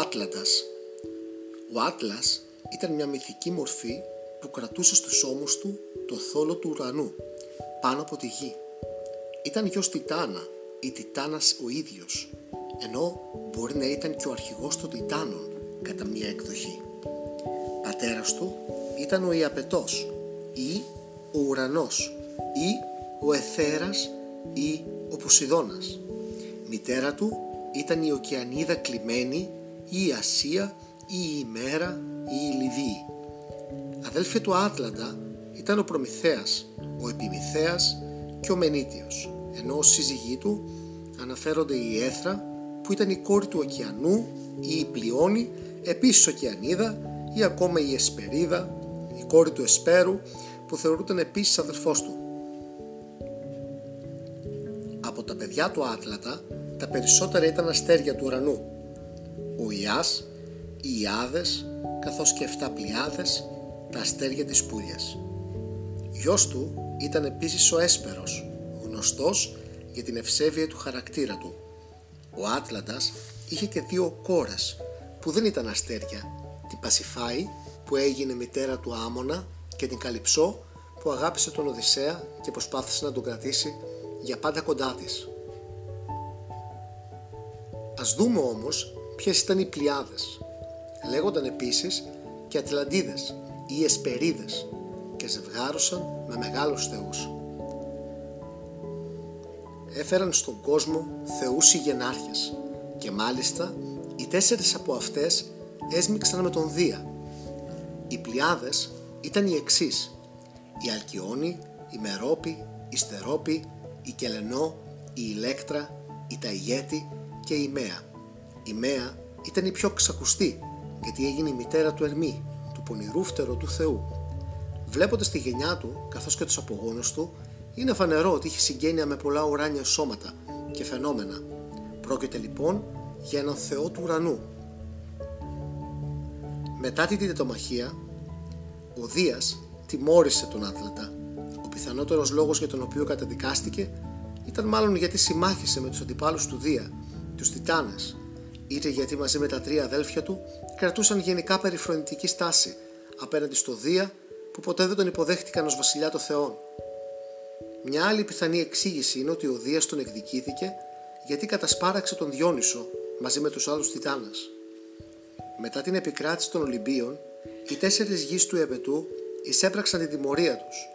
Άτλαντας Ο Άτλας ήταν μια μυθική μορφή που κρατούσε στους ώμους του το θόλο του ουρανού πάνω από τη γη. Ήταν γιος Τιτάνα ή Τιτάνας ο ίδιος, ενώ μπορεί να ήταν και ο αρχηγός των Τιτάνων κατά μια εκδοχή. Πατέρας του ήταν ο Ιαπετός ή ο ουρανός ή ο Εθέρας ή ο Ποσειδώνας. Μητέρα του ήταν η Οκεανίδα κλειμένη ή η Ασία ή η Ημέρα ή η Λιβύη. Αδέλφια του Άτλαντα ήταν ο Προμηθέας, ο Επιμηθέας και ο Μενίτιος, ενώ ως σύζυγοί του αναφέρονται η Έθρα που ήταν η κόρη του ωκεανού ή η Πλειώνη, επίσης Οκεανίδα ή ακόμα η Εσπερίδα, η κόρη του Εσπέρου που θεωρούταν επίσης αδερφός του. Από τα παιδιά του Άτλατα τα περισσότερα ήταν αστέρια του ουρανού. Ο Ιάς, οι Ιάδες, καθώς και 7 πλιάδες, τα αστέρια της Πούλιας. Γιος του ήταν επίσης ο Έσπερος, γνωστός για την ευσέβεια του χαρακτήρα του. Ο Άτλαντας είχε και δύο κόρες που δεν ήταν αστέρια, την Πασιφάη που έγινε μητέρα του Άμονα και την Καλυψό που αγάπησε τον Οδυσσέα και προσπάθησε να τον κρατήσει για πάντα κοντά της. Ας δούμε όμως ποιες ήταν οι πλιάδες. Λέγονταν επίσης και Ατλαντίδες ή Εσπερίδες και ζευγάρωσαν με μεγάλους θεούς. Έφεραν στον κόσμο θεούς ή γενάρχες και μάλιστα οι τέσσερις από αυτές έσμιξαν με τον Δία. Οι πλιάδες ήταν οι εξής η Αλκιόνη, η Μερόπη, η Στερόπη, η Κελενό, η Ηλέκτρα, η Ταϊγέτη και η Μέα. Η Μέα ήταν η πιο ξακουστή γιατί έγινε η μητέρα του Ερμή, του πονηρού φτερό του Θεού. Βλέποντας τη γενιά του καθώς και τους απογόνους του, είναι φανερό ότι είχε συγγένεια με πολλά ουράνια σώματα και φαινόμενα. Πρόκειται λοιπόν για έναν Θεό του ουρανού. Μετά την τετομαχία, ο Δίας τιμώρησε τον Άτλαντα. Ο πιθανότερος λόγος για τον οποίο καταδικάστηκε ήταν μάλλον γιατί συμμάχησε με τους αντιπάλους του Δία, τους Τιτάνες, είτε γιατί μαζί με τα τρία αδέλφια του κρατούσαν γενικά περιφρονητική στάση απέναντι στο Δία που ποτέ δεν τον υποδέχτηκαν ως βασιλιά των θεών. Μια άλλη πιθανή εξήγηση είναι ότι ο Δίας τον εκδικήθηκε γιατί κατασπάραξε τον Διόνυσο μαζί με τους άλλους Τιτάνες. Μετά την επικράτηση των Ολυμπίων, οι τέσσερις γης του Επετού εισέπραξαν την τιμωρία τους.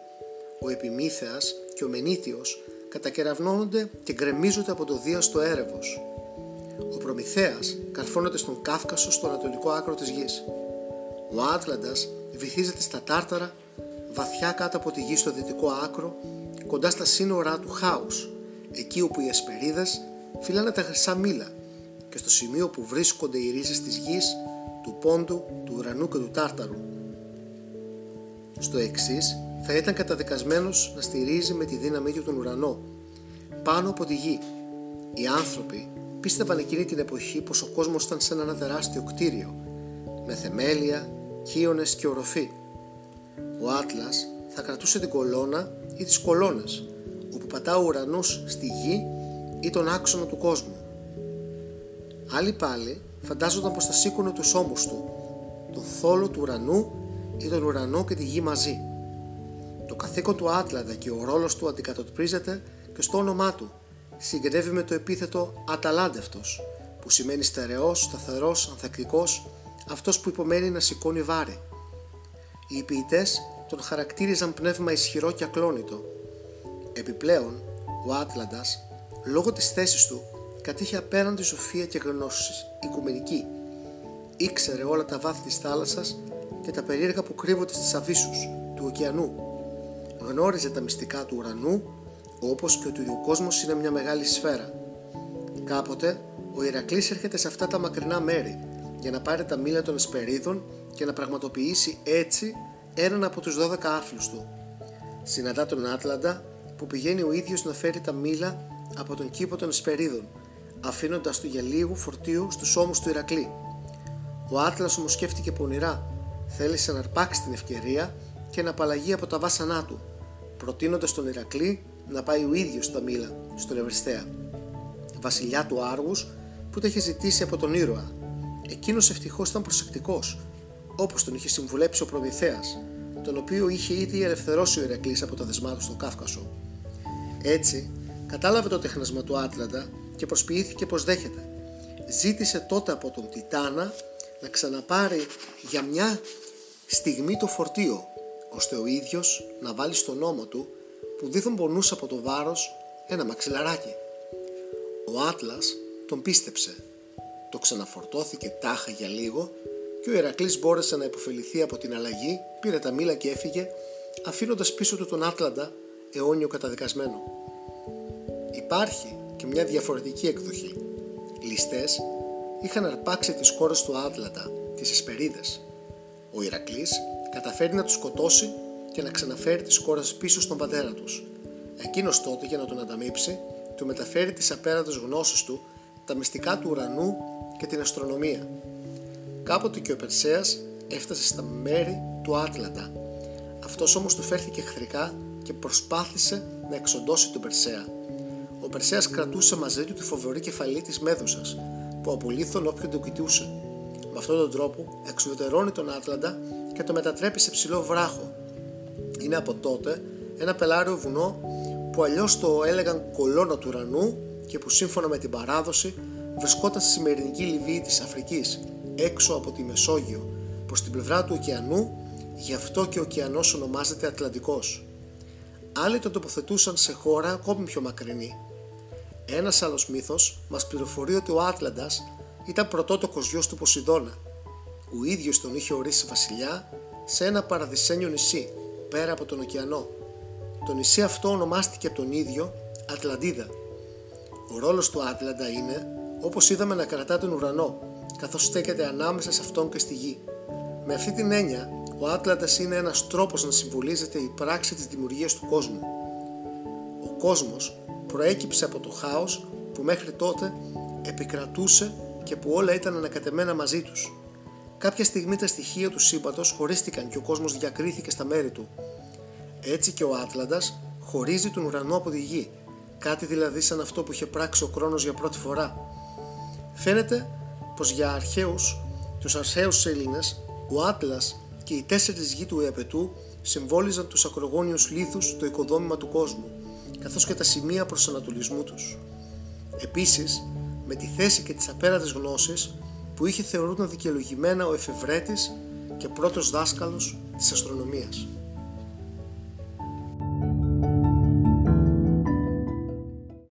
Ο Επιμήθεας και ο Μενίτιος κατακεραυνώνονται και γκρεμίζονται από το Δία στο έρευος. Ο Προμηθέας καρφώνεται στον Κάφκασο στο ανατολικό άκρο της γης. Ο Άτλαντας βυθίζεται στα Τάρταρα βαθιά κάτω από τη γη στο δυτικό άκρο κοντά στα σύνορά του Χάους εκεί όπου οι Εσπερίδες φυλάνε τα χρυσά μήλα και στο σημείο που βρίσκονται οι ρίζες της γης, του Πόντου, του Ουρανού και του Τάρταρου. Στο εξής θα ήταν καταδικασμένος να στηρίζει με τη δύναμή του τον ουρανό πάνω από τη γη. Οι άνθρωποι πίστευαν εκείνη την εποχή πως ο κόσμος ήταν σαν ένα τεράστιο κτίριο με θεμέλια, χίονες και οροφή. Ο Άτλας θα κρατούσε την κολόνα ή τις κολόνες όπου πατά ο ουρανός στη γη ή τον άξονα του κόσμου. Άλλοι πάλι φαντάζονταν πως θα σήκωνε τους ώμους του, τον θόλο του ουρανού ή τον ουρανό και τη γη μαζί. Το καθήκον του Άτλαντα και ο ρόλος του αντικατοπτρίζεται και στο όνομά του. Συγκρεύει με το επίθετο «αταλάντευτος» που σημαίνει στερεός, σταθερός, ανθεκτικός, αυτός που υπομένει να σηκώνει βάρη. Οι ποιητές τον χαρακτήριζαν πνεύμα ισχυρό και ακλόνητο. Επιπλέον, ο Άτλαντας, λόγω της θέσης του, κατήχε απέναντι σοφία και γνώσης οικουμενική. Ήξερε όλα τα βάθη της θάλασσας και τα περίεργα που κρύβονται στις αβύσσους του ωκεανού. Γνώριζε τα μυστικά του ουρανού, όπως και ότι ο κόσμος είναι μια μεγάλη σφαίρα. Κάποτε, ο Ηρακλής έρχεται σε αυτά τα μακρινά μέρη για να πάρει τα μήλα των εσπερίδων και να πραγματοποιήσει έτσι έναν από τους 12 άθλους του. Συναντά τον Άτλαντα που πηγαίνει ο ίδιος να φέρει τα μήλα από τον κήπο των εσπερίδων, αφήνοντας του για λίγο φορτίο στους ώμους του Ηρακλή. Ο Άτλας όμως σκέφτηκε πονηρά θέλησε να αρπάξει την ευκαιρία και να απαλλαγεί από τα βάσανά του, προτείνοντας τον Ηρακλή να πάει ο ίδιος στα μήλα, στον Ευριστέα, βασιλιά του Άργους που το είχε ζητήσει από τον ήρωα. Εκείνος ευτυχώς ήταν προσεκτικός, όπως τον είχε συμβουλέψει ο Προμηθέας, τον οποίο είχε ήδη ελευθερώσει ο Ηρακλής από τα δεσμά του στο Κάφκασο. Έτσι, κατάλαβε το τεχνασμα του Άτλαντα και προσποιήθηκε πως δέχεται. Ζήτησε τότε από τον Τιτάνα να ξαναπάρει για μια στιγμή το φορτίο, ώστε ο ίδιος να βάλει στον ώμο του, που δίθον πονούσε από το βάρος, ένα μαξιλαράκι. Ο Άτλας τον πίστεψε. Το ξαναφορτώθηκε τάχα για λίγο και ο Ηρακλής μπόρεσε να υποφεληθεί από την αλλαγή, πήρε τα μήλα και έφυγε, αφήνοντας πίσω του τον Άτλαντα αιώνιο καταδικασμένο. Υπάρχει και μια διαφορετική εκδοχή. Ληστές είχαν αρπάξει τις κόρες του Άτλαντα, τις Εσπερίδες. Ο Ηρακλής καταφέρει να τους σκοτώσει και να ξαναφέρει τις κόρες πίσω στον πατέρα τους. Εκείνος τότε για να τον ανταμείψει, του μεταφέρει τις απέραντες γνώσεις του, τα μυστικά του ουρανού και την αστρονομία. Κάποτε και ο Περσέας έφτασε στα μέρη του Άτλαντα. Αυτός όμως του φέρθηκε εχθρικά και προσπάθησε να εξοντώσει τον Περσέα. Ο Περσέας κρατούσε μαζί του τη φοβερή κεφαλή της Μέδουσας που απολύθων όποιον το κοιτούσε. Με αυτόν τον τρόπο εξουδετερώνει τον Άτλαντα και το μετατρέπει σε ψηλό βράχο. Είναι από τότε ένα πελάριο βουνό που αλλιώς το έλεγαν κολόνα του ουρανού και που σύμφωνα με την παράδοση βρισκόταν στη σημερινή Λιβύη της Αφρικής έξω από τη Μεσόγειο προς την πλευρά του ωκεανού γι' αυτό και ο ωκεανός ονομάζεται Ατλαντικός. Άλλοι τον τοποθετούσαν σε χώρα ακόμη πιο μακρινή. Ένας άλλος μύθος μας πληροφορεί ότι ο Άτλαντας ήταν πρωτότοκος γιος του Ποσειδώνα. Ο ίδιος τον είχε ορίσει βασιλιά σε ένα παραδεισένιο νησί πέρα από τον ωκεανό. Το νησί αυτό ονομάστηκε από τον ίδιο Ατλαντίδα. Ο ρόλος του Άτλαντα είναι, όπως είδαμε, να κρατά τον ουρανό, καθώς στέκεται ανάμεσα σε αυτόν και στη γη. Με αυτή την έννοια, ο Άτλαντας είναι ένας τρόπος να συμβολίζεται η πράξη της δημιουργίας του κόσμου. Ο κόσμος προέκυψε από το χάος που μέχρι τότε επικρατούσε και που όλα ήταν ανακατεμένα μαζί τους. Κάποια στιγμή τα στοιχεία του σύμπαντος χωρίστηκαν και ο κόσμος διακρίθηκε στα μέρη του. Έτσι και ο Άτλαντας χωρίζει τον ουρανό από τη γη, κάτι δηλαδή σαν αυτό που είχε πράξει ο Κρόνος για πρώτη φορά. Φαίνεται πως για αρχαίους, τους αρχαίους Έλληνες, ο Άτλας και οι τέσσερις γη του Εαπετού συμβόλιζαν τους ακρογόνιους λίθους το οικοδόμημα του κόσμου, καθώς και τα σημεία προσανατολισμού τους. Επίσης, με τη θέση και τις απέραντες γνώσεις που είχε θεωρούνταν δικαιολογημένα ο εφευρέτης και πρώτος δάσκαλος της αστρονομίας.